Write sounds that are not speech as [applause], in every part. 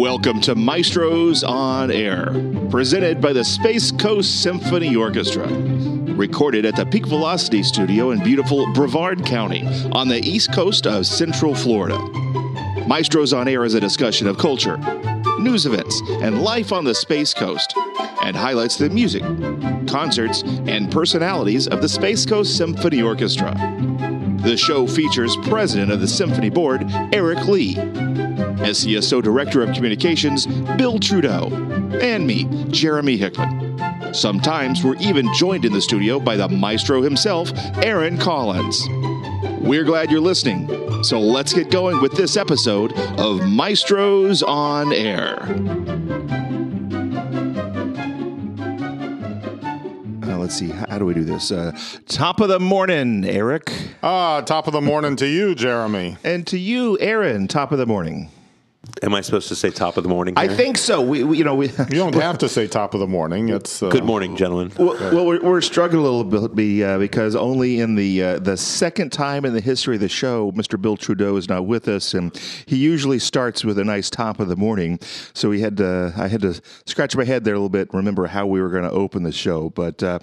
Welcome to Maestros on Air, presented by the Space Coast Symphony Orchestra. Recorded at the Peak Velocity Studio in beautiful Brevard County on the east coast of Central Florida. Maestros on Air is a discussion of culture, news events, and life on the Space Coast, and highlights the music, concerts, and personalities of the Space Coast Symphony Orchestra. The show features President of the Symphony Board, Eric Lee, SCSO Director of Communications, Bill Trudeau, and me, Jeremy Hickman. Sometimes we're even joined in the studio by the maestro himself, Aaron Collier. We're glad you're listening, so let's get going with this episode of Maestros on Air. Let's see, how do we do this? Uh, top of the morning, Eric. Ah, top of the morning to you, Jeremy. And to you, Aaron, top of the morning. Am I supposed to say top of the morning? I think so. We, we you know, we. You don't have to say top of the morning. It's uh, Good morning, gentlemen. Well, well we're, we're struggling a little bit uh, because only in the uh, the second time in the history of the show, Mr. Bill Trudeau is not with us, and he usually starts with a nice top of the morning. So we had to, I had to scratch my head there a little bit, remember how we were going to open the show. But uh,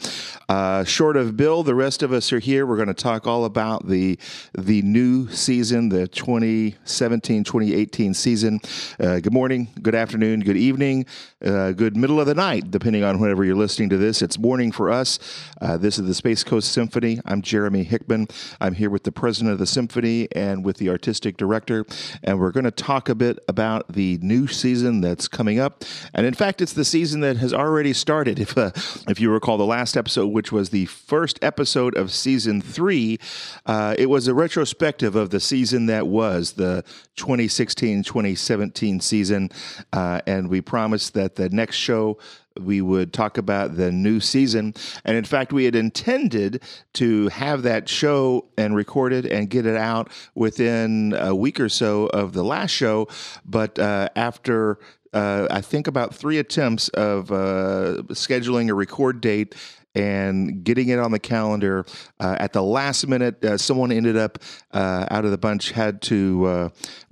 uh, short of Bill, the rest of us are here. We're going to talk all about the the new season, the 2017-2018 season. Uh, good morning, good afternoon, good evening, uh, good middle of the night, depending on whenever you're listening to this. It's morning for us. Uh, this is the Space Coast Symphony. I'm Jeremy Hickman. I'm here with the president of the symphony and with the artistic director, and we're going to talk a bit about the new season that's coming up. And in fact, it's the season that has already started. [laughs] If uh, if you recall the last episode, which was the first episode of season three, uh, it was a retrospective of the season that was the 2016 2017 season. Uh, and we promised that the next show we would talk about the new season. And in fact, we had intended to have that show and record it and get it out within a week or so of the last show. But uh, after uh, I think about three attempts of uh, scheduling a record date and getting it on the calendar uh, at the last minute. Uh, someone ended up uh, out of the bunch had to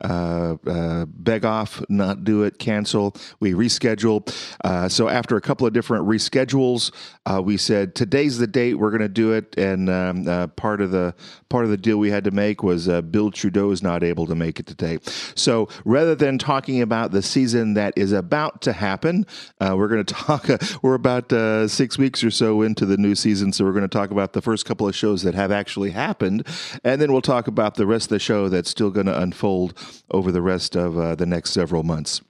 uh, uh, beg off, not do it, cancel. We rescheduled. so after a couple of different reschedules, we said today's the date we're going to do it. And um, part of the part of the deal we had to make was Bill Trudeau is not able to make it today. So rather than talking about the season that is about to happen, we're going [laughs] to talk. we're about six weeks or so in into the new season. So we're going to talk about the first couple of shows that have actually happened, and then we'll talk about the rest of the show that's still going to unfold over the rest of uh, the next several months.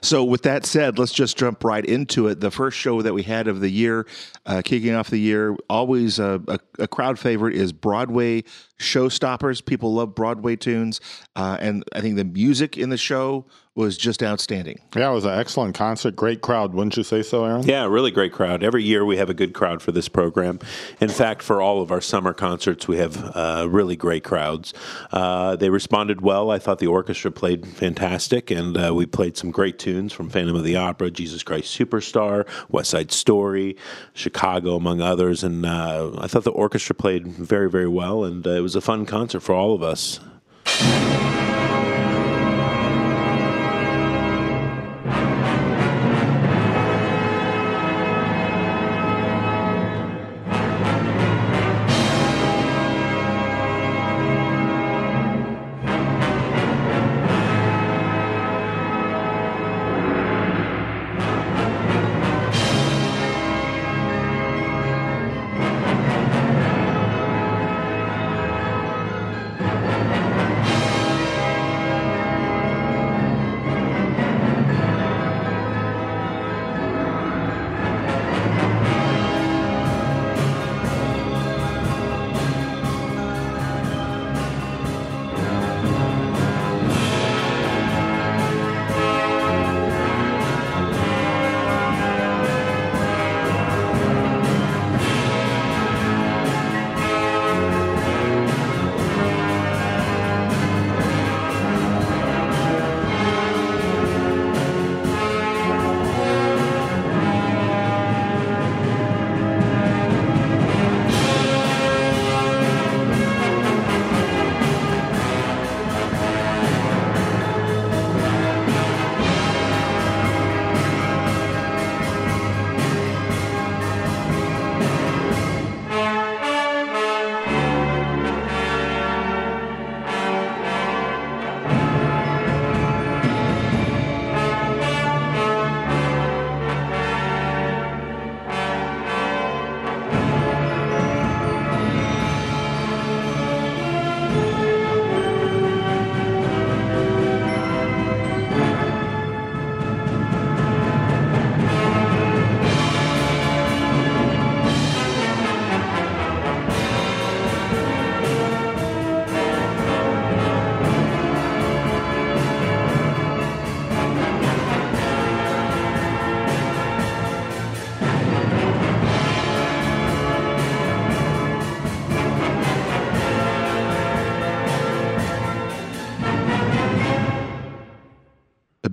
So, with that said, let's just jump right into it. The first show that we had of the year, uh, kicking off the year, always a, a, a, crowd favorite is Broadway Showstoppers. People love Broadway tunes, uh, and I think the music in the show was just outstanding. Yeah, it was an excellent concert. Great crowd, wouldn't you say so, Aaron? Yeah, really great crowd. Every year we have a good crowd for this program. In fact, for all of our summer concerts, we have uh, really great crowds. Uh, they responded well. I thought the orchestra played fantastic, and uh, we played some great tunes from Phantom of the Opera, Jesus Christ Superstar, West Side Story, Chicago, among others. And uh, I thought the orchestra played very, very well, and uh, it was a fun concert for all of us.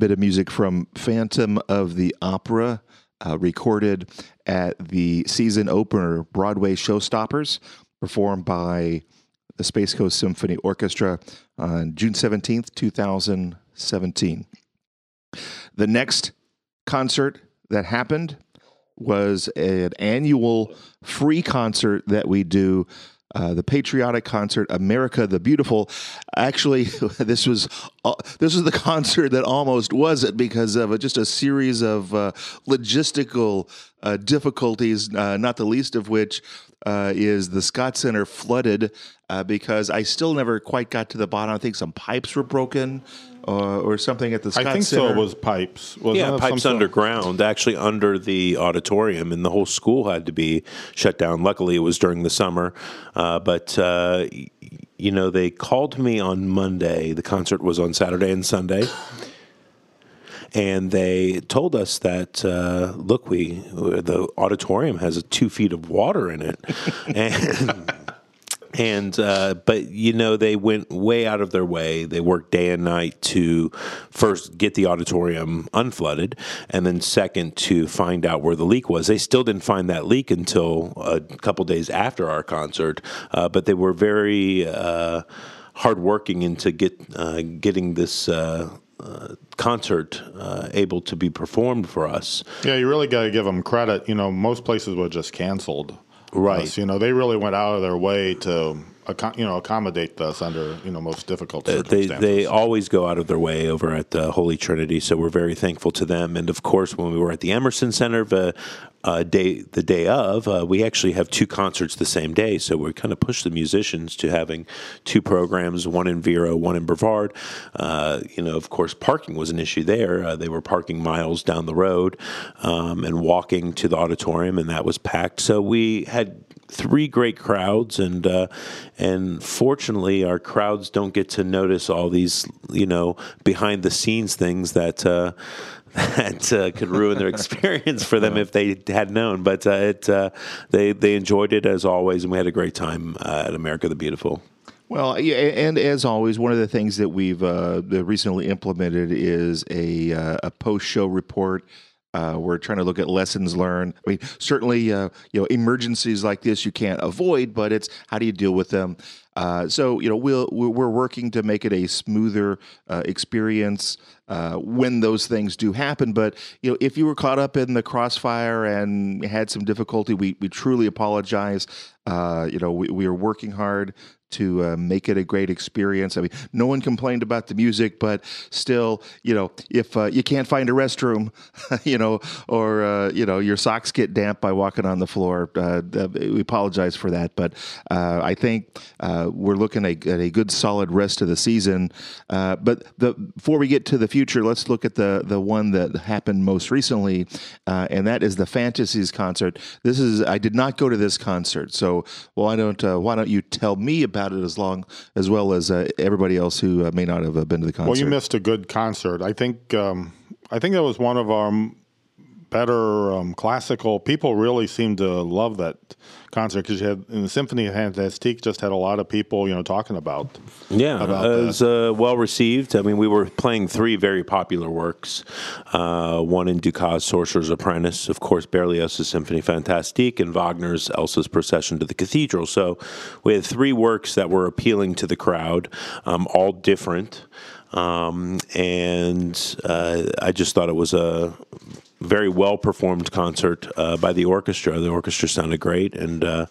Bit of music from Phantom of the Opera, uh, recorded at the season opener Broadway Showstoppers, performed by the Space Coast Symphony Orchestra on June 17th, 2017. The next concert that happened was an annual free concert that we do. Uh, the patriotic concert, America the Beautiful. Actually, [laughs] this was uh, this was the [laughs] concert that almost was it because of just a series of uh, logistical uh, difficulties. Uh, not the least of which uh, is the Scott Center flooded because I still never quite got to the bottom. I think some pipes were broken uh, or something at the Scott I think Center. so. It was pipes. Wasn't yeah, pipes some sort- underground, actually under the auditorium, and the whole school had to be shut down. Luckily, it was during the summer, uh, but uh, you know they called me on Monday. The concert was on Saturday and Sunday. And they told us that uh, look, we the auditorium has two feet of water in it, [laughs] and and uh, but you know they went way out of their way. They worked day and night to first get the auditorium unflooded, and then second to find out where the leak was. They still didn't find that leak until a couple days after our concert, uh, but they were very uh, hardworking into get uh, getting this. Uh, uh, concert uh, able to be performed for us. Yeah, you really got to give them credit. You know, most places were just canceled. Right. us. You know, they really went out of their way to, you know, accommodate us under you know most difficult Uh, they they always go out of their way over at the Holy Trinity, so we're very thankful to them. And of course, when we were at the Emerson Center the uh, day the day of, uh, we actually have two concerts the same day. So we kind of push the musicians to having two programs, one in Vero, one in Brevard. Uh, you know, of course, parking was an issue there. Uh, they were parking miles down the road um, and walking to the auditorium, and that was packed. So we had three great crowds and uh, and fortunately our crowds don't get to notice all these you know behind the scenes things that uh, [laughs] that uh, could ruin their experience for them if they had known but uh, it uh, they they enjoyed it as always and we had a great time uh, at America the Beautiful. Well, yeah, and as always, one of the things that we've uh, recently implemented is a uh, a post show report. Uh, we're trying to look at lessons learned. I mean, certainly, uh, you know, emergencies like this you can't avoid, but it's how do you deal with them. Uh, so, you know, we'll we're working to make it a smoother uh, experience uh, when those things do happen. But you know, if you were caught up in the crossfire and had some difficulty, we we truly apologize. Uh, you know, we, we are working hard to uh, make it a great experience. I mean, no one complained about the music, but still, you know, if uh, you can't find a restroom, [laughs] you know, or uh, you know, your socks get damp by walking on the floor, uh, uh, we apologize for that. But uh, I think we're looking at, a good, solid rest of the season. But the, before we get to the future, let's look at the the one that happened most recently, and that is the Fantasies concert. This is I did not go to this concert, so why don't why don't you tell me about it as long as well as uh, everybody else who uh, may not have uh, been to the concert? Well, you missed a good concert. I think um, I think that was one of our better um, classical. People really seemed to love that concert because you had in the Symphony Fantastique just had a lot of people you know talking about. Yeah, about it was uh, well received. I mean, we were playing three very popular works. Uh, one in Dukas' Sorcerer's Apprentice, of course, Berlioz's Symphony Fantastique, and Wagner's Elsa's Procession to the Cathedral. So we had three works that were appealing to the crowd, um, all different. Um, and uh, I just thought it was a very well performed concert uh, by the orchestra. The orchestra sounded great, and uh,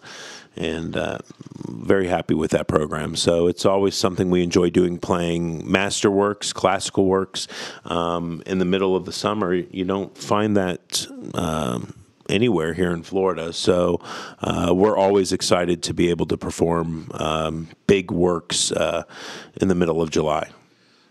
and uh, very happy with that program. So it's always something we enjoy doing, playing masterworks, classical works um, in the middle of the summer. You don't find that. Um, Anywhere here in Florida, so uh, we're always excited to be able to perform um, big works uh, in the middle of July.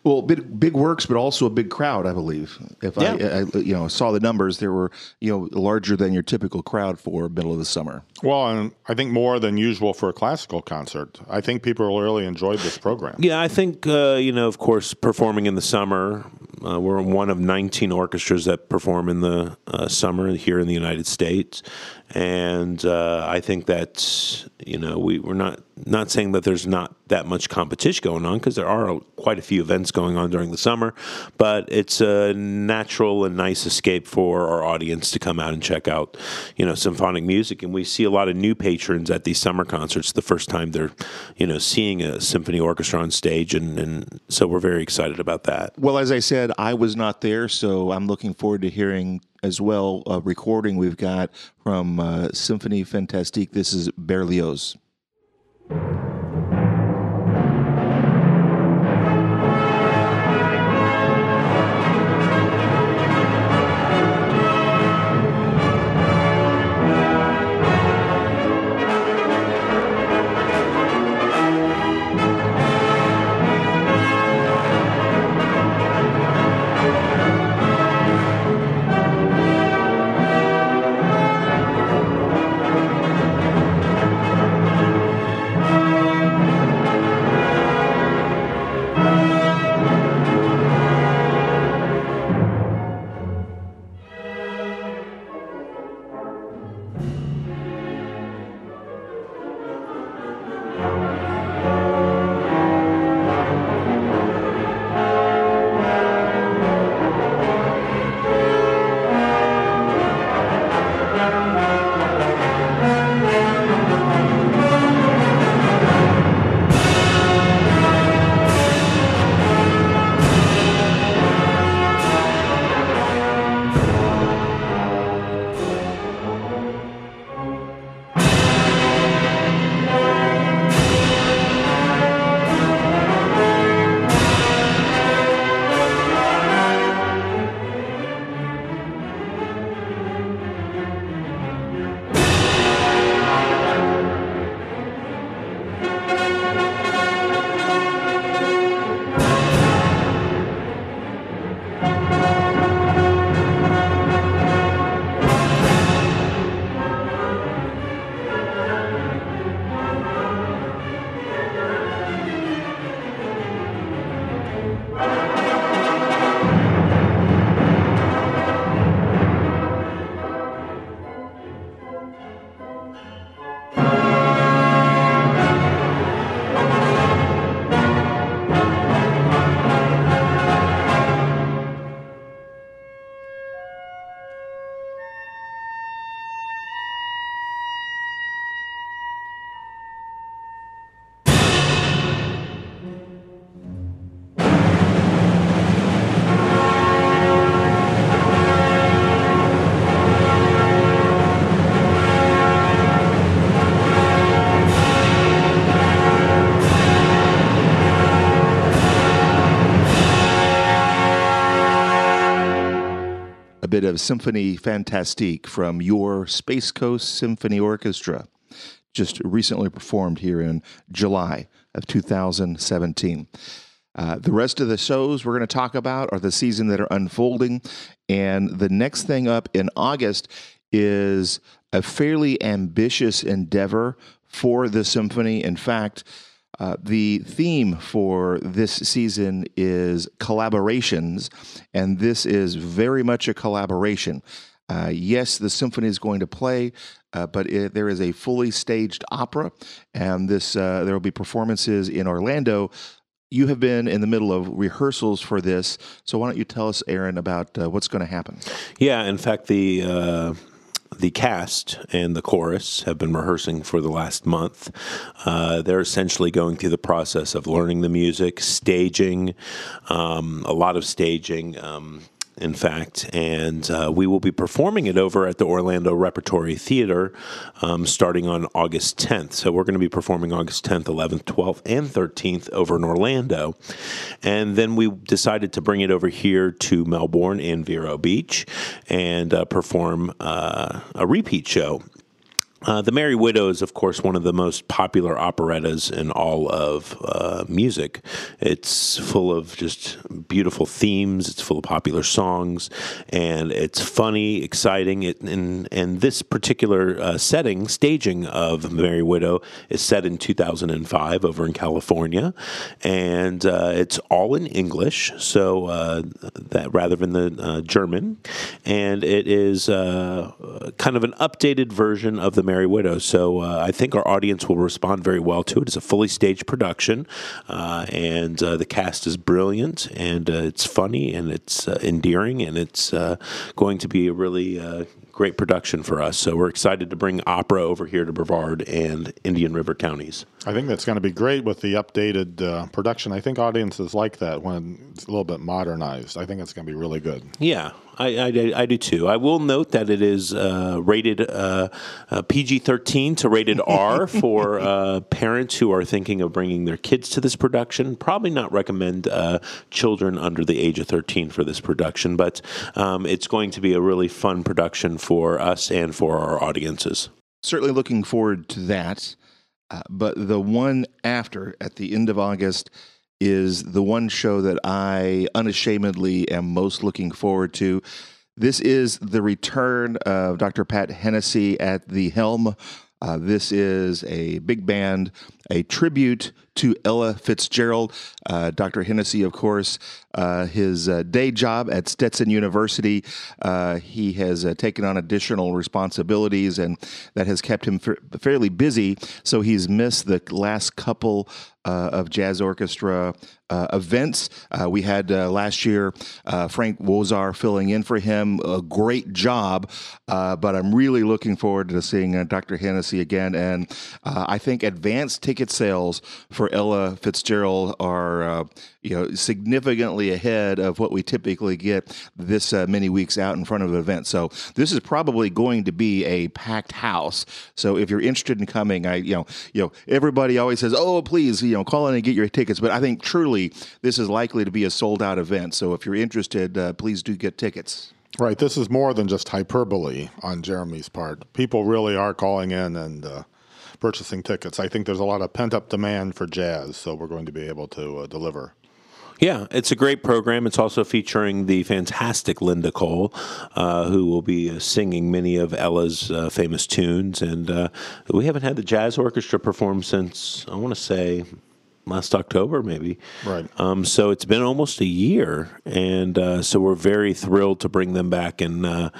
Well, big big works, but also a big crowd, I believe. If I, Yeah. I, you know, saw the numbers, there were you know larger than your typical crowd for middle of the summer. Well, and I think more than usual for a classical concert. I think people really enjoyed this program. Yeah, I think uh, you know, of course, performing in the summer. Uh, we're one of 19 orchestras that perform in the uh, summer here in the United States, and uh, I think that you know we we're not not saying that there's not that much competition going on because there are quite a few events going on during the summer, but it's a natural and nice escape for our audience to come out and check out, you know, symphonic music. And we see a lot of new patrons at these summer concerts the first time they're, you know, seeing a symphony orchestra on stage, and, and so we're very excited about that. Well, as I said, I was not there, so I'm looking forward to hearing as well a recording we've got from uh, Symphony Fantastique. This is Berlioz. Bit of Symphony Fantastique from your Space Coast Symphony Orchestra, just recently performed here in July of 2017. Uh, the rest of the shows we're going to talk about are the season that are unfolding. And the next thing up in August is a fairly ambitious endeavor for the symphony. In fact, uh, the theme for this season is collaborations, and this is very much a collaboration. Uh, yes, the symphony is going to play, uh, but it, there is a fully staged opera, and this uh, there will be performances in Orlando. You have been in the middle of rehearsals for this, so why don't you tell us, Aaron, about uh, what's going to happen? Yeah, in fact, the the cast and the chorus have been rehearsing for the last month. Uh, they're essentially going through the process of learning the music, staging, um, a lot of staging. Um, in fact, and uh, we will be performing it over at the Orlando Repertory Theater um, starting on August 10th. So we're going to be performing August 10th, 11th, 12th, and 13th over in Orlando. And then we decided to bring it over here to Melbourne and Vero Beach and uh, perform uh, a repeat show uh, the Merry Widow is, of course, one of the most popular operettas in all of uh, music. It's full of just beautiful themes. It's full of popular songs, and it's funny, exciting. It, and and this particular uh, setting, staging of Merry Widow, is set in 2005 over in California, and uh, it's all in English. So uh, that rather than the German, and it is kind of an updated version of the Merry Widow. So uh, I think our audience will respond very well to it. It's a fully staged production, uh, and uh, the cast is brilliant, and uh, it's funny, and it's uh, endearing, and it's uh, going to be a really uh, great production for us. So we're excited to bring opera over here to Brevard and Indian River counties. I think that's going to be great with the updated uh, production. I think audiences like that when it's a little bit modernized. I think it's going to be really good. Yeah, I, I, I do too. I will note that it is uh, rated uh, uh, PG 13 to rated [laughs] R for uh, parents who are thinking of bringing their kids to this production. Probably not recommend uh, children under the age of 13 for this production, but um, it's going to be a really fun production for us and for our audiences. Certainly looking forward to that. Uh, but the one after, at the end of August, is the one show that I unashamedly am most looking forward to. This is the return of Dr. Pat Hennessy at the helm. Uh, this is a big band, a tribute to Ella Fitzgerald. Uh, Dr. Hennessy, of course, uh, his uh, day job at Stetson University, uh, he has uh, taken on additional responsibilities, and that has kept him fa- fairly busy. So he's missed the last couple uh, of jazz orchestra uh, events. Uh, we had uh, last year Frank Wozar filling in for him. A great job, but I'm really looking forward to seeing Dr. Hennessy again. And I think advanced ticket sales for Ella Fitzgerald are you know significantly ahead of what we typically get this many weeks out in front of an event. So this is probably going to be a packed house. So if you're interested in coming, I you know you know everybody always says, oh please you know call in and get your tickets, but I think truly this is likely to be a sold out event. So if you're interested, uh, please do get tickets. Right. This is more than just hyperbole on Jeremy's part. People really are calling in and uh, purchasing tickets. I think there's a lot of pent up demand for jazz, so we're going to be able to uh, deliver. Yeah, it's a great program. It's also featuring the fantastic Linda Cole, uh, who will be uh, singing many of Ella's uh, famous tunes. And uh, we haven't had the jazz orchestra perform since, I want to say, last October, maybe. Right. Um, so it's been almost a year, and uh, so we're very thrilled to bring them back. And uh,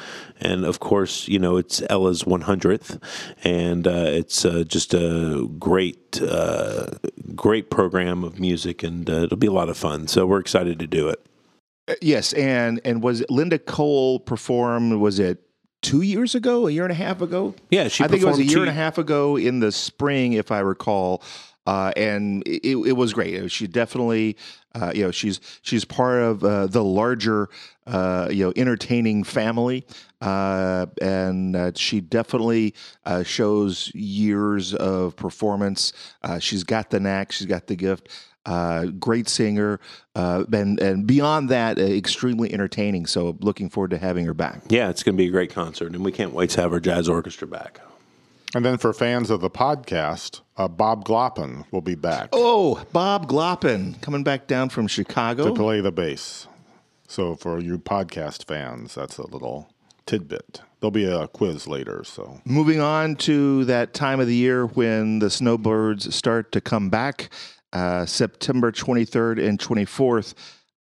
and of course, you know, it's Ella's 100th, and uh, it's uh, just a great uh, great program of music, and uh, it'll be a lot of fun. So we're excited to do it. Yes, and and was Linda Cole performed? Was it two years ago, a year and a half ago? Yeah, she I think it was a year and a half ago in the spring, if I recall. Uh, and it, it was great. She definitely, uh, you know, she's she's part of uh, the larger, uh, you know, entertaining family, uh, and uh, she definitely uh, shows years of performance. Uh, she's got the knack. She's got the gift. Uh, great singer, uh, and and beyond that, uh, extremely entertaining. So, looking forward to having her back. Yeah, it's going to be a great concert, and we can't wait to have our jazz orchestra back. And then for fans of the podcast, uh, Bob Gloppin will be back Oh, Bob Gloppin coming back down from Chicago to play the bass. So for you podcast fans, that's a little tidbit. There'll be a quiz later. So Moving on to that time of the year when the snowbirds start to come back, uh, September 23rd and 24th,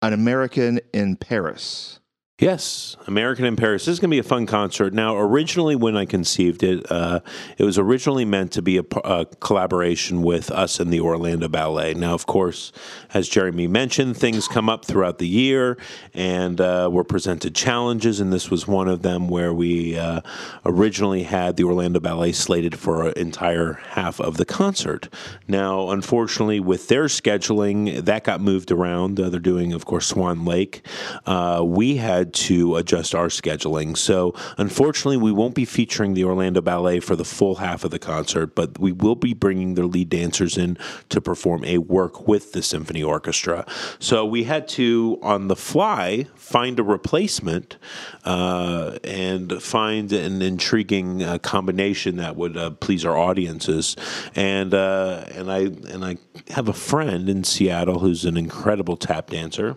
An American in Paris. Yes, American in Paris. This is going to be a fun concert. Now, originally, when I conceived it, uh, it was originally meant to be a collaboration with us and the Orlando Ballet. Now, of course, as Jeremy mentioned, things come up throughout the year, and uh, we're presented challenges, and this was one of them where we uh, originally had the Orlando Ballet slated for an entire half of the concert. Now, unfortunately, with their scheduling, that got moved around. Uh, they're doing, of course, Swan Lake. Uh, we had to adjust our scheduling. So, unfortunately, we won't be featuring the Orlando Ballet for the full half of the concert, but we will be bringing their lead dancers in to perform a work with the symphony orchestra. So, we had to, on the fly, find a replacement uh, and find an intriguing uh, combination that would uh, please our audiences. And uh, and I and I have a friend in Seattle who's an incredible tap dancer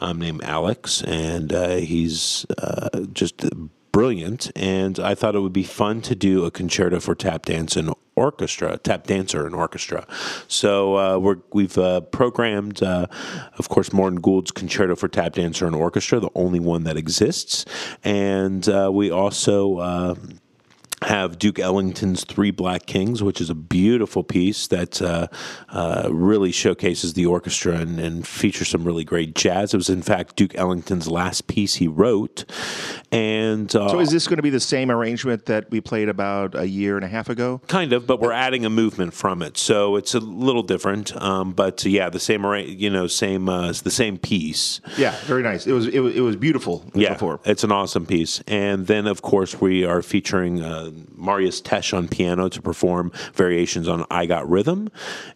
um, named Alex, and uh, he's uh, just brilliant. And I thought it would be fun to do a concerto for tap dance and orchestra, tap dancer and orchestra. So uh, we're, we've uh, programmed, uh, of course, Morton Gould's concerto for tap dancer and orchestra, the only one that exists, and uh, we also. Uh, have Duke Ellington's Three Black Kings, which is a beautiful piece that uh, uh, really showcases the orchestra and, and, features some really great jazz. It was, in fact, Duke Ellington's last piece he wrote. And uh, so, is this going to be the same arrangement that we played about a year and a half ago? Kind of, but we're adding a movement from it, so it's a little different. Um, but yeah, the same, you know, same, uh, the same piece. Yeah, very nice. It was, it was, it was beautiful. Yeah, before. it's an awesome piece. And then, of course, we are featuring uh, Marius Tesh on piano to perform variations on "I Got Rhythm,"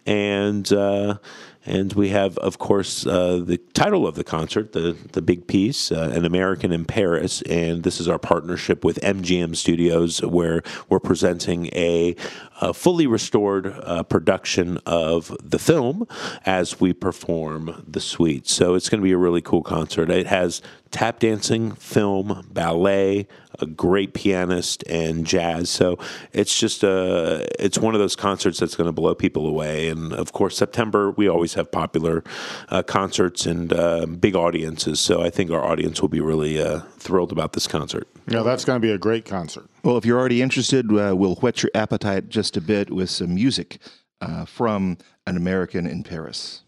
and uh, and we have, of course, uh, the title of the concert, the the big piece, uh, "An American in Paris," and this is our partnership with MGM Studios, where we're presenting a, a fully restored uh, production of the film as we perform the suite. So it's going to be a really cool concert. It has tap dancing, film, ballet, a great pianist, and jazz. So it's just a it's one of those concerts that's going to blow people away. And of course, September we always have popular uh, concerts and uh, big audiences. So I think our audience will be really uh, thrilled about this concert. Yeah, that's going to be a great concert. Well, if you're already interested, uh, we'll whet your appetite just a bit with some music uh, from An American in Paris.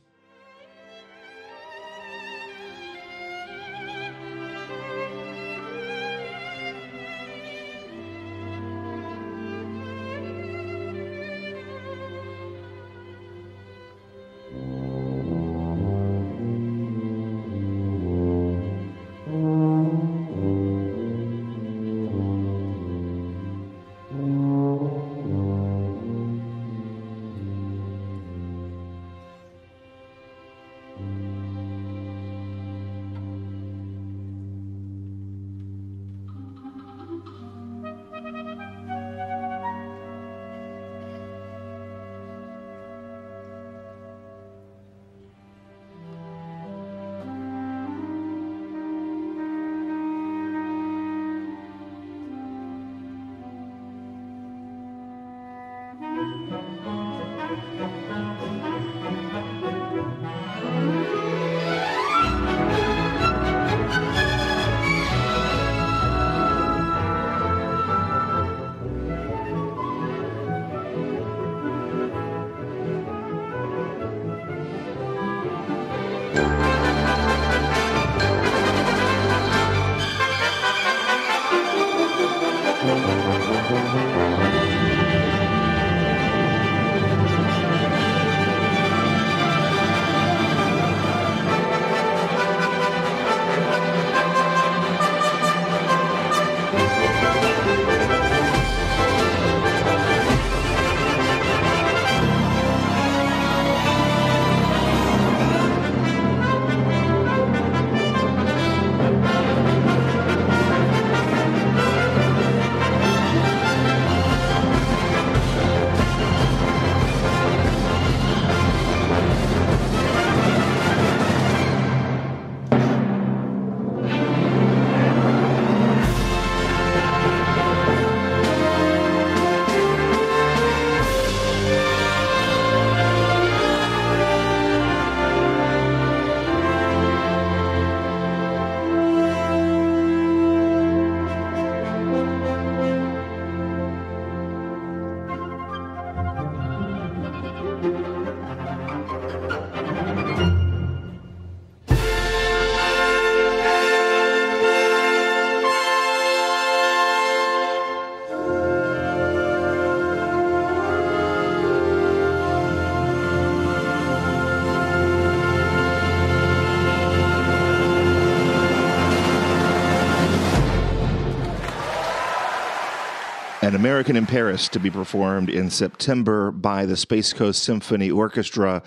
An American in Paris to be performed in September by the Space Coast Symphony Orchestra.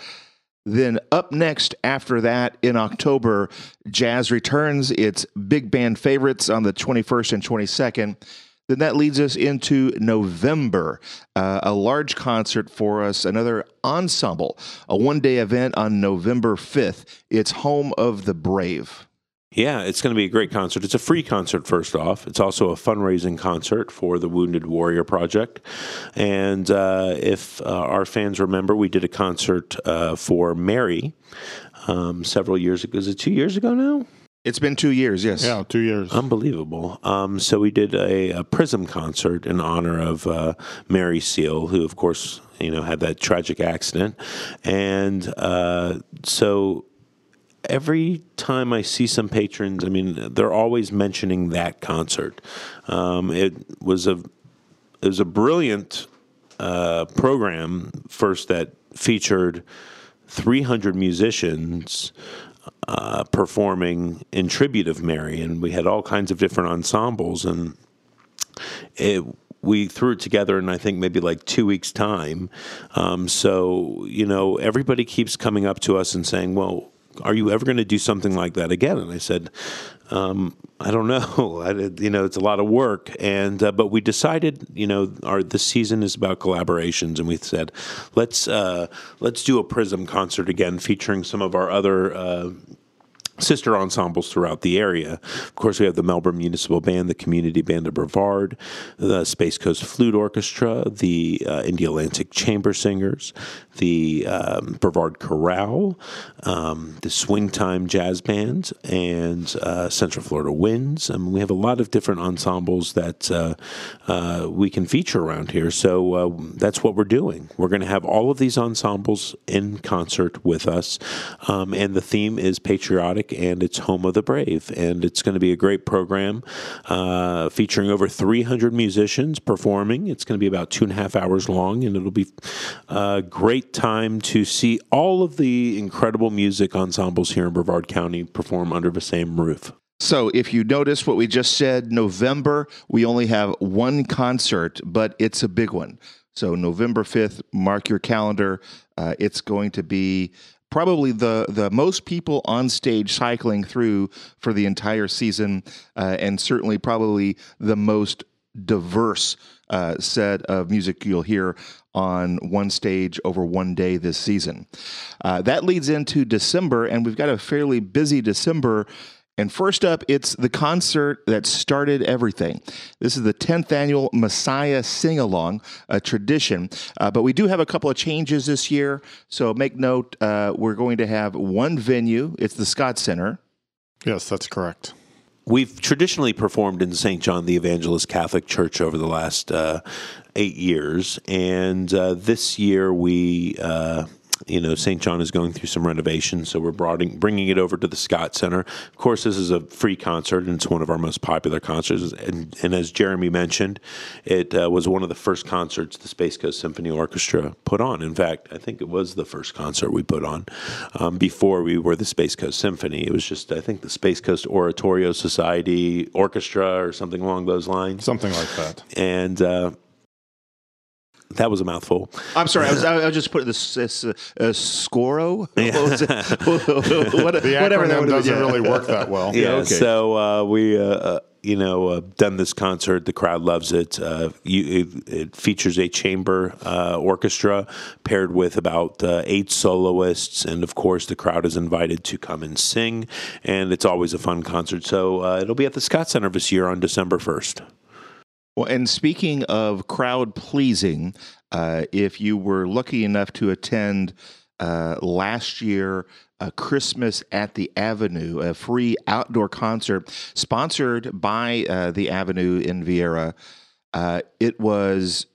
Then, up next after that in October, Jazz returns its big band favorites on the 21st and 22nd. Then that leads us into November, uh, a large concert for us, another ensemble, a one day event on November 5th. It's Home of the Brave. Yeah, it's going to be a great concert. It's a free concert, first off. It's also a fundraising concert for the Wounded Warrior Project. And uh, if uh, our fans remember, we did a concert uh, for Mary um, several years ago. Is it two years ago now? It's been two years, yes. Yeah, two years. Unbelievable. Um, so we did a, a Prism concert in honor of uh, Mary Seal, who, of course, you know, had that tragic accident, and uh, so every time I see some patrons, I mean, they're always mentioning that concert. Um, it was a it was a brilliant uh, program first that featured 300 musicians uh, performing in tribute of Mary, and we had all kinds of different ensembles, and it we threw it together in I think maybe like two weeks time. Um, so you know everybody keeps coming up to us and saying, "Well, are you ever going to do something like that again?" And I said, um, "I don't know. [laughs] I, you know, it's a lot of work." And uh, but we decided, you know, our this season is about collaborations, and we said, "Let's uh, let's do a Prism concert again, featuring some of our other." Uh, sister ensembles throughout the area. Of course, we have the Melbourne Municipal Band, the Community Band of Brevard, the Space Coast Flute Orchestra, the uh, Indialantic Chamber Singers, the um, Brevard Chorale, um, the Swing Time Jazz Band, and uh, Central Florida Winds. I mean, we have a lot of different ensembles that uh, uh we can feature around here. So uh, that's what we're doing. We're going to have all of these ensembles in concert with us, um, and the theme is patriotic and it's home of the brave. And it's going to be a great program uh, featuring over 300 musicians performing. It's going to be about two and a half hours long, and it'll be a great time to see all of the incredible music ensembles here in Brevard County perform under the same roof. So, if you notice what we just said, November, we only have one concert, but it's a big one. So, November 5th, mark your calendar. Uh, it's going to be probably the the most people on stage cycling through for the entire season, uh, and certainly probably the most diverse uh, set of music you'll hear on one stage over one day this season. Uh, that leads into December, and we've got a fairly busy December and first up, it's the concert that started everything. This is the 10th annual Messiah Sing Along, a tradition. Uh, but we do have a couple of changes this year. So make note, uh, we're going to have one venue. It's the Scott Center. Yes, that's correct. We've traditionally performed in St. John the Evangelist Catholic Church over the last uh, eight years. And uh, this year we uh, you know, St. John is going through some renovations, so we're bringing, bringing it over to the Scott Center. Of course, this is a free concert, and it's one of our most popular concerts. And, and as Jeremy mentioned, it uh, was one of the first concerts the Space Coast Symphony Orchestra put on. In fact, I think it was the first concert we put on um, before we were the Space Coast Symphony. It was just, I think, the Space Coast Oratorio Society Orchestra or something along those lines. Something like that. And uh, that was a mouthful. I'm sorry. I was, I was just putting this, this uh, uh, Scoro. Yeah. [laughs] [laughs] what, the whatever that doesn't yeah. really work that well. Yeah. yeah okay. So uh, we. Uh, uh you know, uh, done this concert. The crowd loves it. Uh, you, it, it, features a chamber uh, orchestra paired with about uh, eight soloists, and of course, the crowd is invited to come and sing. And it's always a fun concert. So it'll be at the Scott Center this year on December first. Well, and speaking of crowd pleasing, uh, if you were lucky enough to attend uh, last year, a Christmas at the Avenue, a free outdoor concert sponsored by uh, the Avenue in Viera, uh, it was.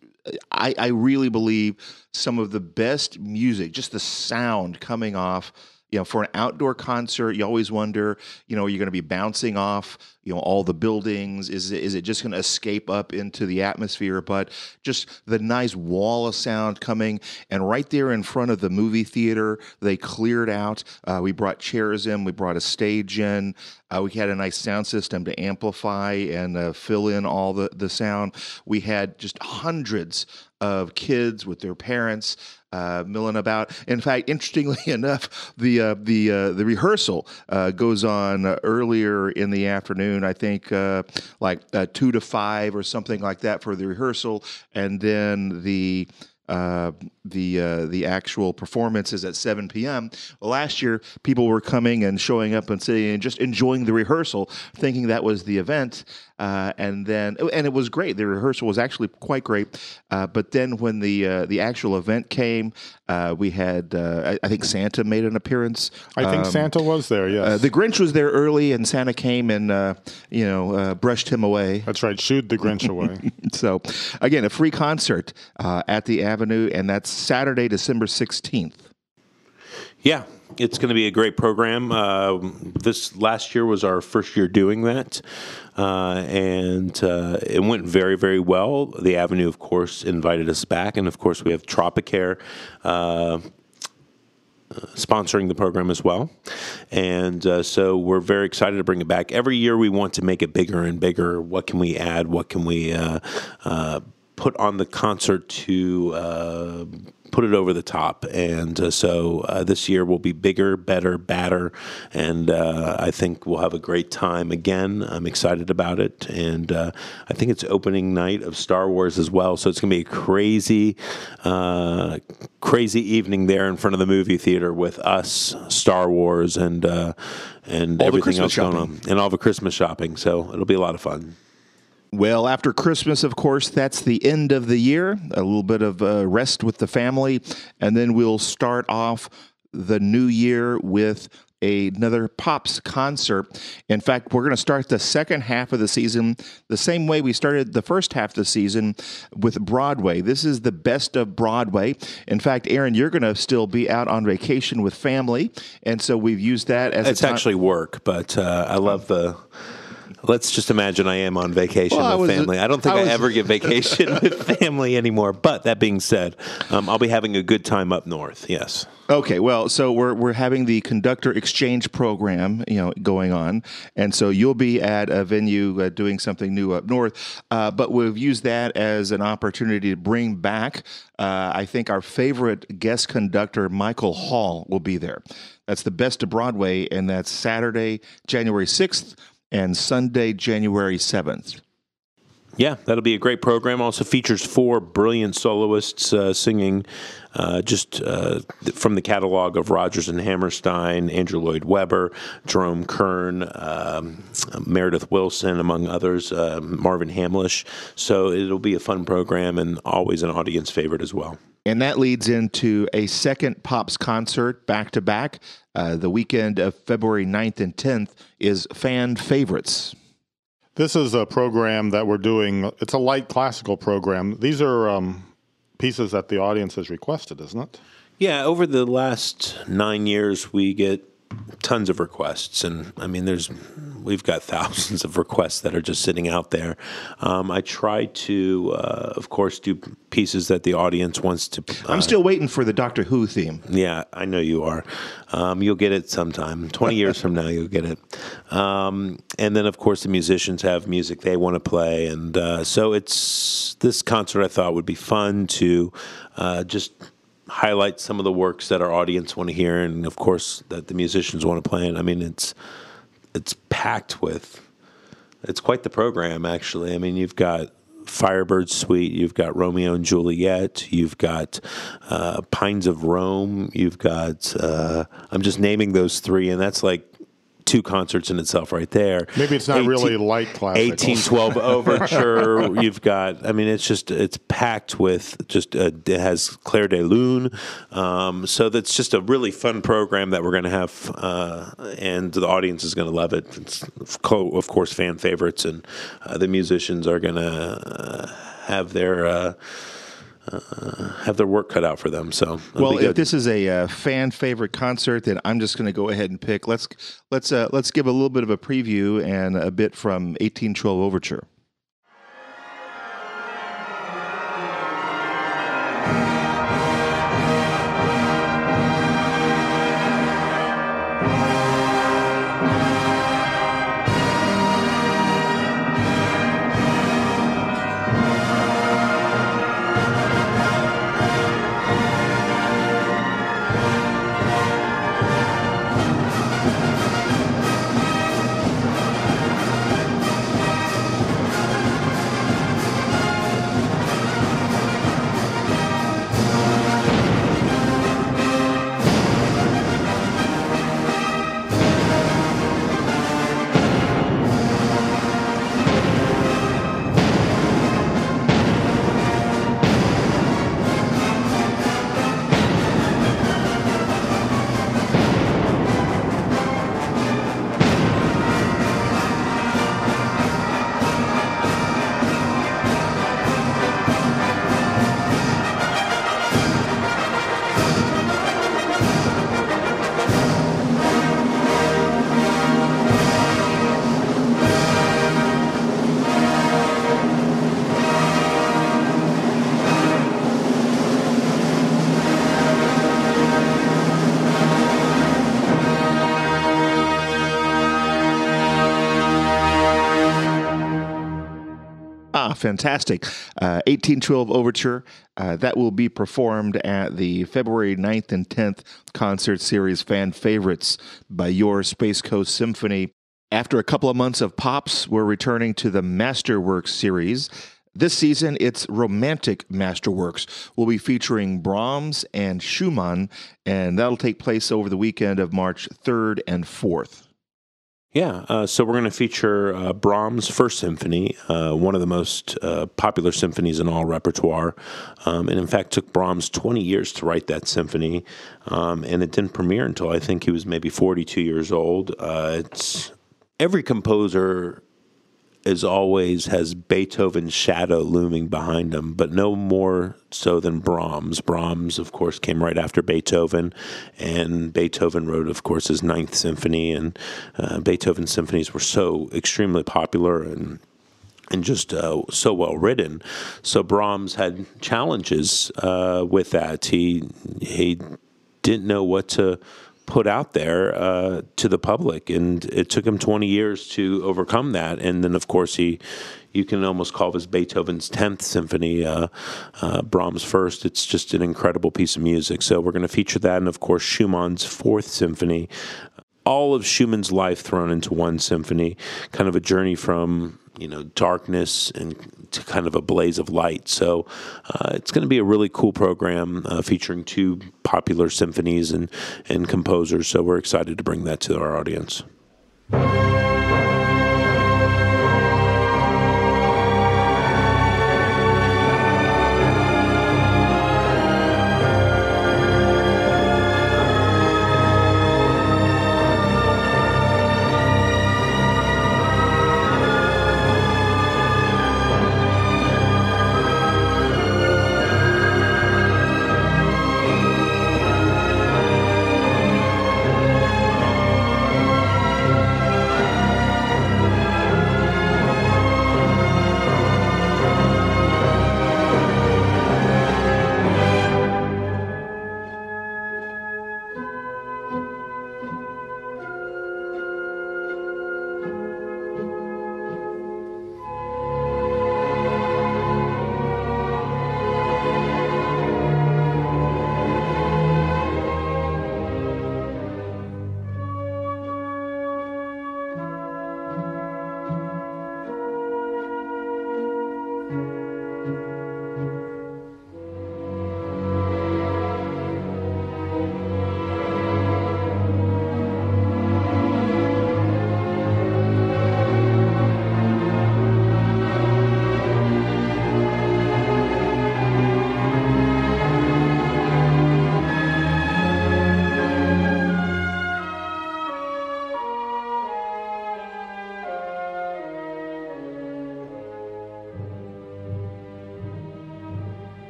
I, I really believe some of the best music, just the sound coming off you know, for an outdoor concert, you always wonder, you know, are you going to be bouncing off, you know, all the buildings? Is it, is it just going to escape up into the atmosphere? But just the nice wall of sound coming, and right there in front of the movie theater, they cleared out. Uh, we brought chairs in, we brought a stage in, uh, we had a nice sound system to amplify and uh, fill in all the the sound. We had just hundreds of kids with their parents uh, milling about. In fact, interestingly [laughs] enough, the uh, the uh, the rehearsal uh, goes on earlier in the afternoon. I think uh, like uh, two to five or something like that for the rehearsal, and then the uh, the uh, the actual performances at 7 p.m. Last year, people were coming and showing up and sitting and just enjoying the rehearsal, thinking that was the event. Uh, and then and it was great. The rehearsal was actually quite great. Uh, but then when the uh, the actual event came, uh, we had uh, I, I think Santa made an appearance. I think Um, Santa was there. Yes, uh, the Grinch was there early, and Santa came and uh, you know uh, brushed him away. that's right. Shooed the Grinch away. [laughs] So, again, a free concert uh, at the Avenue, and that's Saturday, December sixteenth. Yeah, it's going to be a great program. Uh, this last year was our first year doing that, uh, and uh, it went very, very well. The Avenue, of course, invited us back, and of course, we have Tropicare. Uh, sponsoring the program as well. And uh, so we're very excited to bring it back. Every year we want to make it bigger and bigger. What can we add? What can we uh, uh, put on the concert to uh, put it over the top? And uh, so uh, this year will be bigger, better, badder. And uh, I think we'll have a great time again. I'm excited about it. And uh, I think it's opening night of Star Wars as well. So it's going to be a crazy, uh, crazy evening there in front of the movie theater with us, Star Wars, and uh, and All everything else going on, and all the Christmas shopping. So it'll be a lot of fun. Well, after Christmas, of course, that's the end of the year. A little bit of uh, rest with the family, and then we'll start off the new year with another Pops concert. In fact, we're going to start the second half of the season the same way we started the first half of the season with Broadway. This is the best of Broadway. In fact, Aaron, you're going to still be out on vacation with family, and so we've used that as It's a actually work, but uh, I love the. Let's just imagine I am on vacation Well, I with was- family. I don't think I I, ever get vacation [laughs] with family anymore. But that being said, um, I'll be having a good time up north. Yes. Okay, well, so we're we're having the conductor exchange program, you know, going on, and so you'll be at a venue uh, doing something new up north. Uh, but we've used that as an opportunity to bring back, uh, I think, our favorite guest conductor, Michael Hall, will be there. That's the best of Broadway, and that's Saturday, January sixth, and Sunday, January seventh. Yeah, that'll be a great program. Also features four brilliant soloists uh, singing uh, just uh, from the catalog of Rodgers and Hammerstein, Andrew Lloyd Webber, Jerome Kern, um, Meredith Willson, among others, uh, Marvin Hamlisch. So it'll be a fun program and always an audience favorite as well. And that leads into a second Pops concert back to back. Uh, the weekend of February 9th and 10th is fan favorites. This is a program that we're doing. It's a light classical program. These are um, pieces that the audience has requested, isn't it? Yeah, over the last nine years, we get tons of requests, and I mean, there's we've got thousands of requests that are just sitting out there. Um, I try to, uh, of course, do pieces that the audience wants to. Uh, I'm still waiting for the Doctor Who theme. yeah, I know you are. Um, you'll get it sometime. Twenty years from now, you'll get it. Um, and then, of course, the musicians have music they want to play, and uh, so it's this concert. I thought would be fun to uh, just highlight some of the works that our audience want to hear, and of course that the musicians want to play. And I mean, it's it's packed with. It's quite the program, actually. I mean, you've got Firebird Suite, you've got Romeo and Juliet, you've got uh, Pines of Rome, you've got. Uh, I'm just naming those three, and that's like two concerts in itself, right there. Maybe it's not 18 really light classical. 1812 [laughs] overture you've got i mean it's just it's packed with just uh, it has clair de lune um, so that's just a really fun program that we're going to have uh, and the audience is going to love it it's of co- of course fan favorites and uh, the musicians are going to uh, have their uh, have their work cut out for them so Well, if this is a uh, fan favorite concert, then I'm just going to go ahead and pick. Let's let's uh, let's give a little bit of a preview and a bit from 1812 Overture. Fantastic. Uh, 1812 Overture. Uh, that will be performed at the February 9th and 10th concert series Fan Favorites by Your Space Coast Symphony. After a couple of months of pops, we're returning to the Masterworks series. This season, it's Romantic Masterworks. We'll be featuring Brahms and Schumann, and that'll take place over the weekend of March 3rd and 4th. Yeah, uh, so we're going to feature uh, Brahms' First Symphony, uh, one of the most uh, popular symphonies in all repertoire. Um, and in fact, took Brahms 20 years to write that symphony, um, and it didn't premiere until I think he was maybe 42 years old. Uh, it's every composer as always, has Beethoven's shadow looming behind him, but no more so than Brahms. Brahms, of course, came right after Beethoven, and Beethoven wrote, of course, his Ninth Symphony, and uh, Beethoven's symphonies were so extremely popular and and just uh, so well written. So Brahms had challenges uh, with that. He he didn't know what to put out there uh, to the public, and it took him 20 years to overcome that. And then, of course, he you can almost call this Beethoven's 10th symphony, uh, uh, Brahms' first. It's just an incredible piece of music. So we're going to feature that, and of course Schumann's fourth symphony. All of Schumann's life thrown into one symphony, kind of a journey from you know darkness and to kind of a blaze of light. So uh, it's going to be a really cool program uh, featuring two popular symphonies and and composers. So we're excited to bring that to our audience.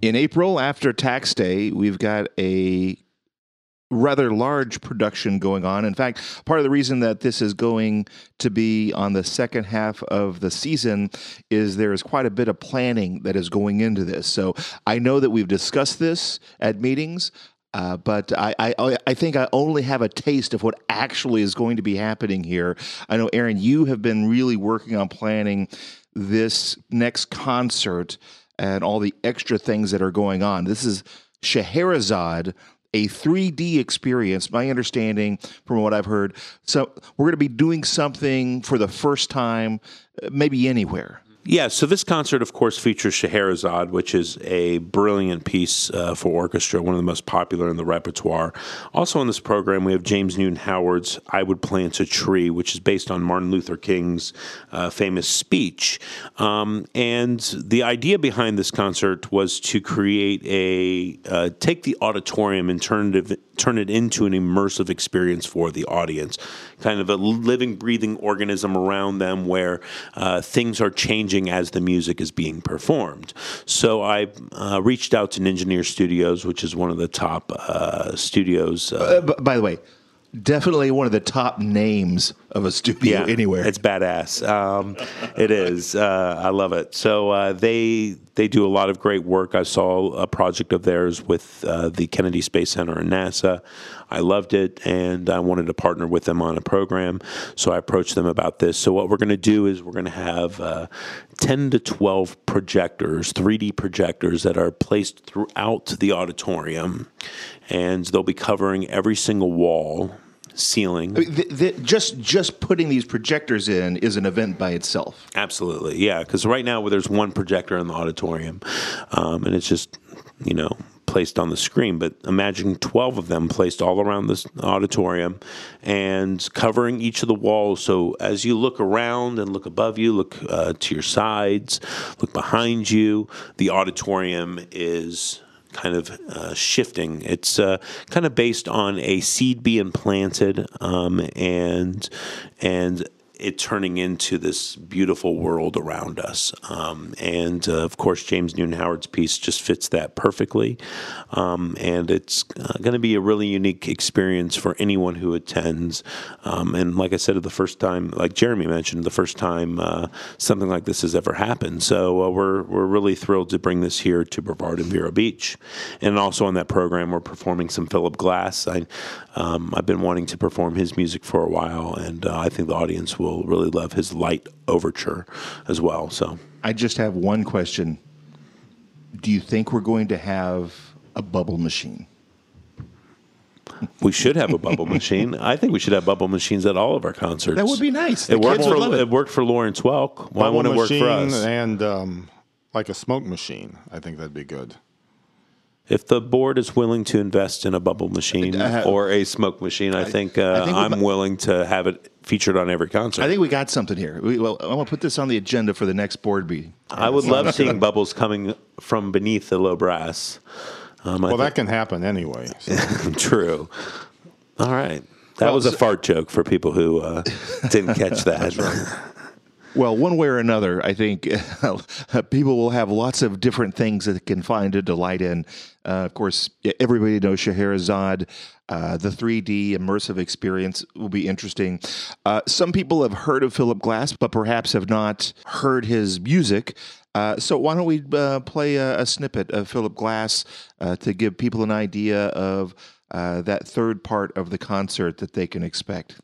In April, after tax day, we've got a rather large production going on. In fact, part of the reason that this is going to be on the second half of the season is there is quite a bit of planning that is going into this. So I know that we've discussed this at meetings. Uh, but I, I, I think I only have a taste of what actually is going to be happening here. I know, Aaron, you have been really working on planning this next concert and all the extra things that are going on. This is Scheherazade, a 3D experience. My understanding from what I've heard, so we're going to be doing something for the first time, uh, maybe anywhere. Yeah, so this concert, of course, features Scheherazade, which is a brilliant piece uh, for orchestra, one of the most popular in the repertoire. Also on this program, we have James Newton Howard's I Would Plant a Tree, which is based on Martin Luther King's uh, famous speech. Um, and the idea behind this concert was to create a, uh, take the auditorium and turn it, turn it into an immersive experience for the audience, kind of a living, breathing organism around them where uh, things are changing as the music is being performed. So I uh, reached out to Engineer Studios, which is one of the top uh, studios. Uh, b- by the way, definitely one of the top names of a studio anywhere. It's badass. Um, it is. Uh, I love it. So uh, they they do a lot of great work. I saw a project of theirs with uh, the Kennedy Space Center and NASA. I loved it, and I wanted to partner with them on a program. So I approached them about this. So what we're going to do is we're going to have uh, ten to twelve projectors, 3D projectors that are placed throughout the auditorium, and they'll be covering every single wall ceiling. I mean, just just putting these projectors in is an event by itself. Absolutely, yeah. Because right now there's one projector in the auditorium, um, and it's just you know placed on the screen. But imagine 12 of them placed all around this auditorium and covering each of the walls. So as you look around and look above you, look uh, to your sides, look behind you, the auditorium is kind of uh, shifting. It's uh, kind of based on a seed being planted um, and and it turning into this beautiful world around us. Um, and uh, of course, James Newton Howard's piece just fits that perfectly. Um, and it's uh, going to be a really unique experience for anyone who attends. Um, and like I said, the first time, like Jeremy mentioned, the first time uh, something like this has ever happened. So uh, we're, we're really thrilled to bring this here to Brevard and Vero Beach. And also on that program, we're performing some Philip Glass. I, um, I've been wanting to perform his music for a while, and uh, I think the audience will will really love his light overture as well. So I just have one question. Do you think we're going to have a bubble machine? We should have a bubble [laughs] machine. I think we should have bubble machines at all of our concerts. That would be nice. The it worked kids would for love it. it worked for Lawrence Welk. Why wouldn't it work for us? and um, like a smoke machine. I think that'd be good. If the board is willing to invest in a bubble machine Uh, or a smoke machine, I think, uh, I think I'm willing to have it featured on every concert. I think we got something here. We, well, I'm going to put this on the agenda for the next board meeting. I would love seeing bubbles coming from beneath the low brass. Um, I Well, that can happen anyway. So. [laughs] true. All right. That Well, was a so- fart joke for people who uh, didn't catch that. [laughs] Well, one way or another, I think [laughs] people will have lots of different things that they can find a delight in. Uh, of course, everybody knows Scheherazade. Uh, the 3D immersive experience will be interesting. Uh, some people have heard of Philip Glass, but perhaps have not heard his music. Uh, so why don't we uh, play a, a snippet of Philip Glass uh, to give people an idea of that third part of the concert that they can expect?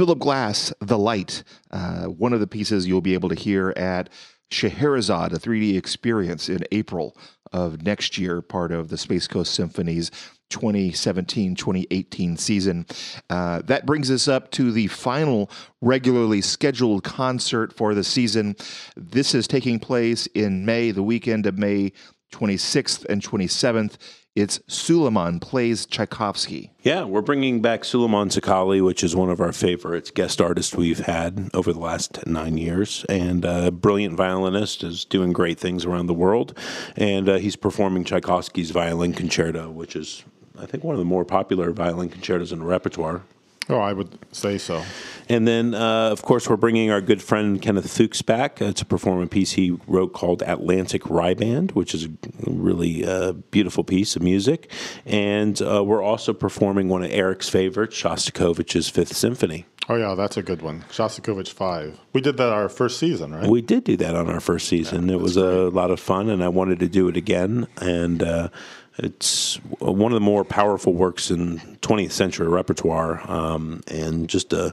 Philip Glass, The Light, uh, one of the pieces you'll be able to hear at Scheherazade, a 3D experience in April of next year, part of the Space Coast Symphony's 2017 2018 season. Uh, that brings us up to the final regularly scheduled concert for the season. This is taking place in May, the weekend of May 26th and 27th. It's Suliman plays Tchaikovsky. Yeah, we're bringing back Suliman Tekalli, which is one of our favorites guest artists we've had over the last nine years, and a brilliant violinist is doing great things around the world, and uh, he's performing Tchaikovsky's Violin Concerto, which is, I think, one of the more popular violin concertos in the repertoire. Oh, I would say so. And then, uh, of course, we're bringing our good friend Kenneth Fuchs back uh, to perform a piece he wrote called Atlantic Riband, which is a really uh, beautiful piece of music. And uh, we're also performing one of Eric's favorites, Shostakovich's Fifth Symphony. Oh yeah, that's a good one. Shostakovich Five. We did that our first season, right? We did do that on our first season. Yeah, it was great. a lot of fun, and I wanted to do it again. And uh, it's one of the more powerful works in 20th century repertoire, um, and just a,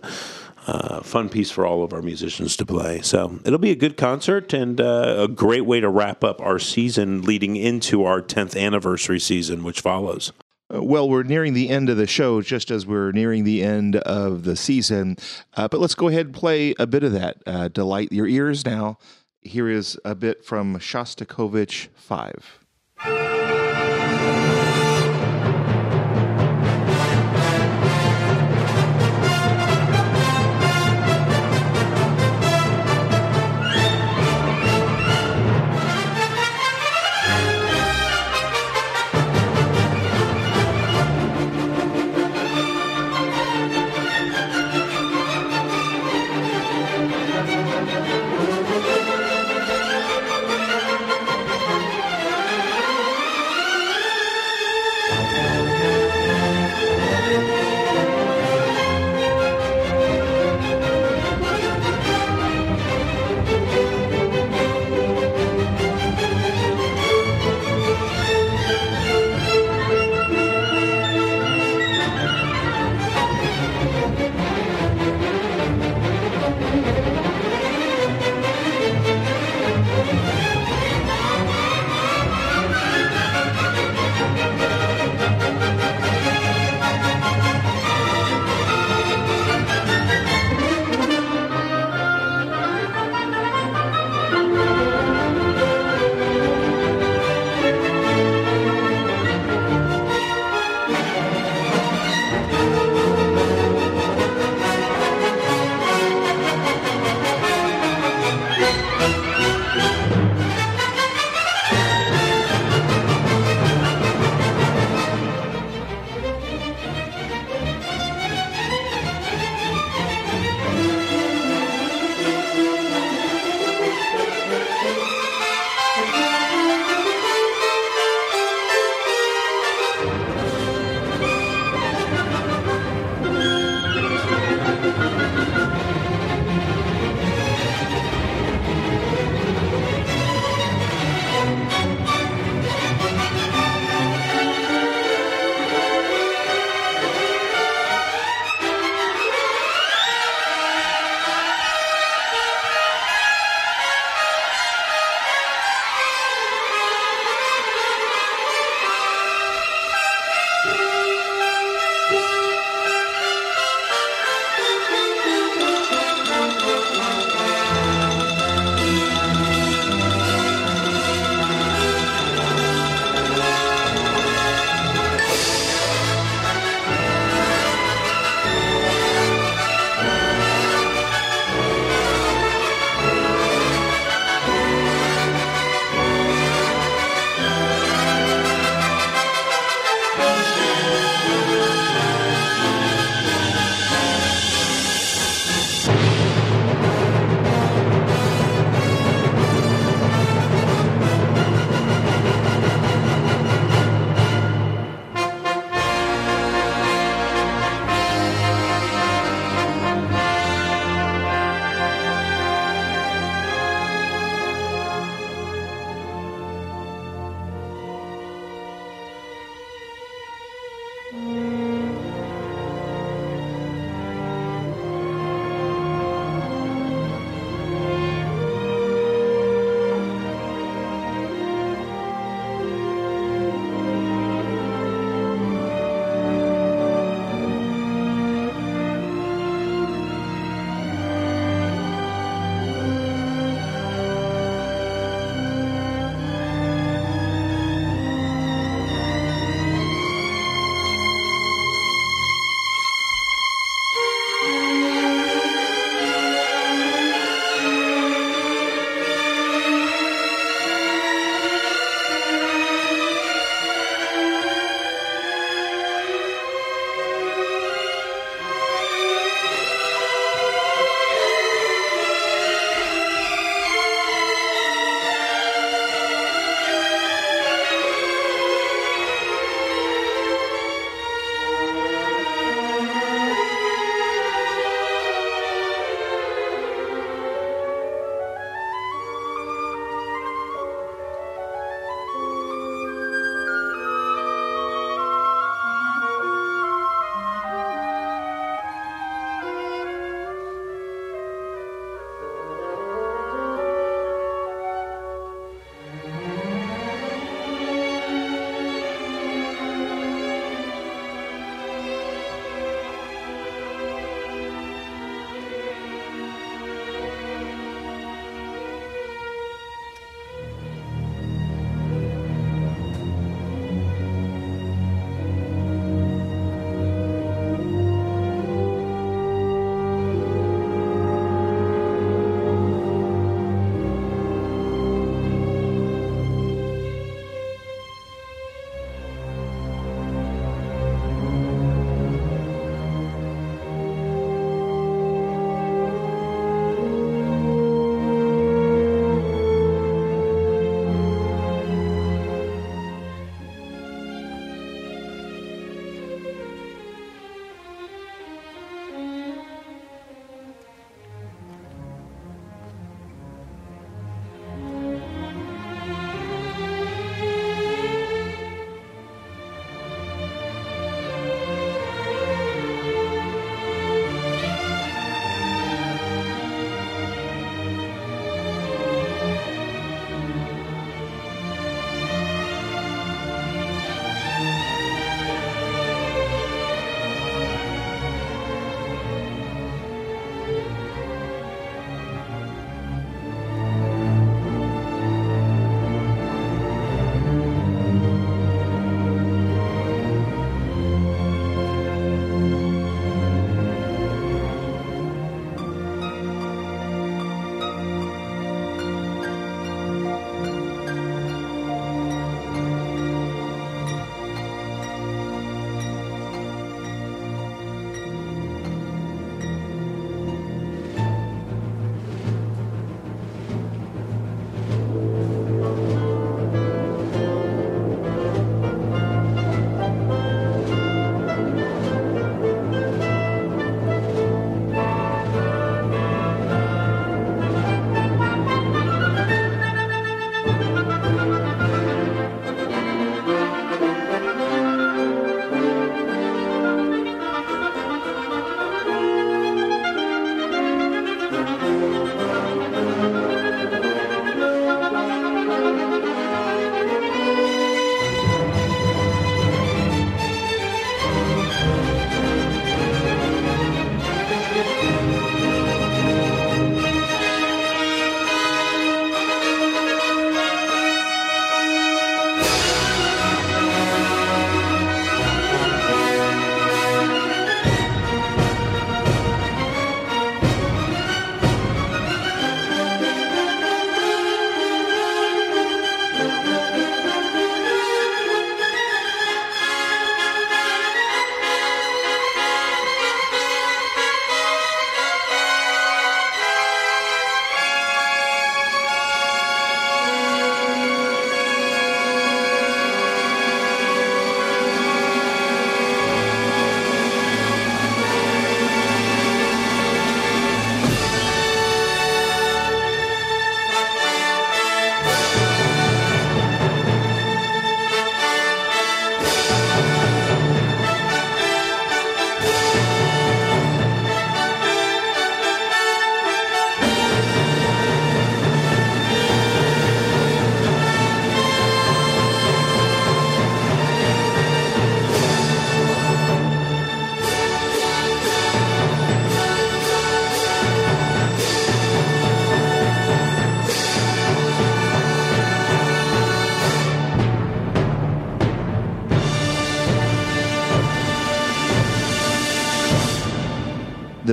a, fun piece for all of our musicians to play. So it'll be a good concert and uh, a great way to wrap up our season leading into our 10th anniversary season, which follows. Uh, well, we're nearing the end of the show, just as we're nearing the end of the season. Uh, but let's go ahead and play a bit of that. Uh, delight your ears now. Here is a bit from Shostakovich 5. Bye.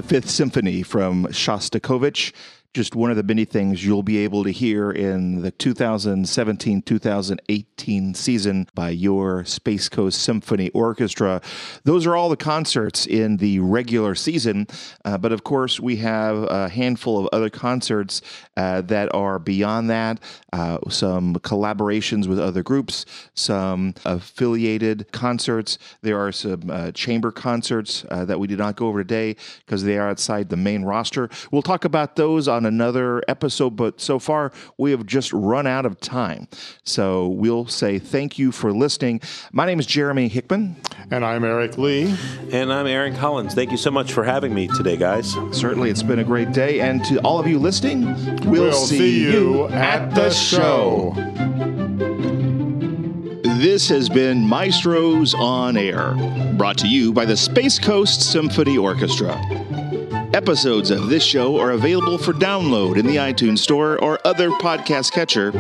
Fifth Symphony from Shostakovich just one of the many things you'll be able to hear in the 2017 2018 season by your Space Coast Symphony Orchestra. Those are all the concerts in the regular season, uh, but of course, we have a handful of other concerts uh, that are beyond that, uh, some collaborations with other groups, some affiliated concerts. There are some uh, chamber concerts uh, that we did not go over today because they are outside the main roster. We'll talk about those on another episode, but so far we have just run out of time. So we'll say thank you for listening. My name is Jeremy Hickman. And I'm Eric Lee. And I'm Aaron Collier. Thank you so much for having me today, guys. Certainly, it's been a great day. And to all of you listening, we'll, We'll see you at the show. This has been Maestros on Air, brought to you by the Space Coast Symphony Orchestra. Episodes of this show are available for download in the iTunes Store or other podcast catcher,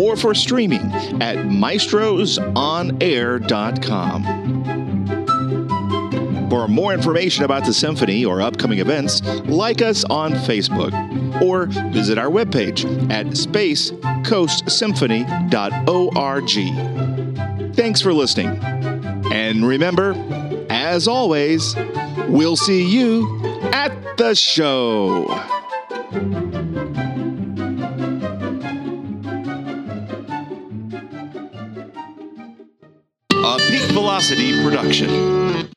or for streaming at maestrosonair.com. For more information about the symphony or upcoming events, like us on Facebook or visit our webpage at spacecoastsymphony.org. Thanks for listening. And remember, as always, we'll see you at the show. A Peak Velocity production.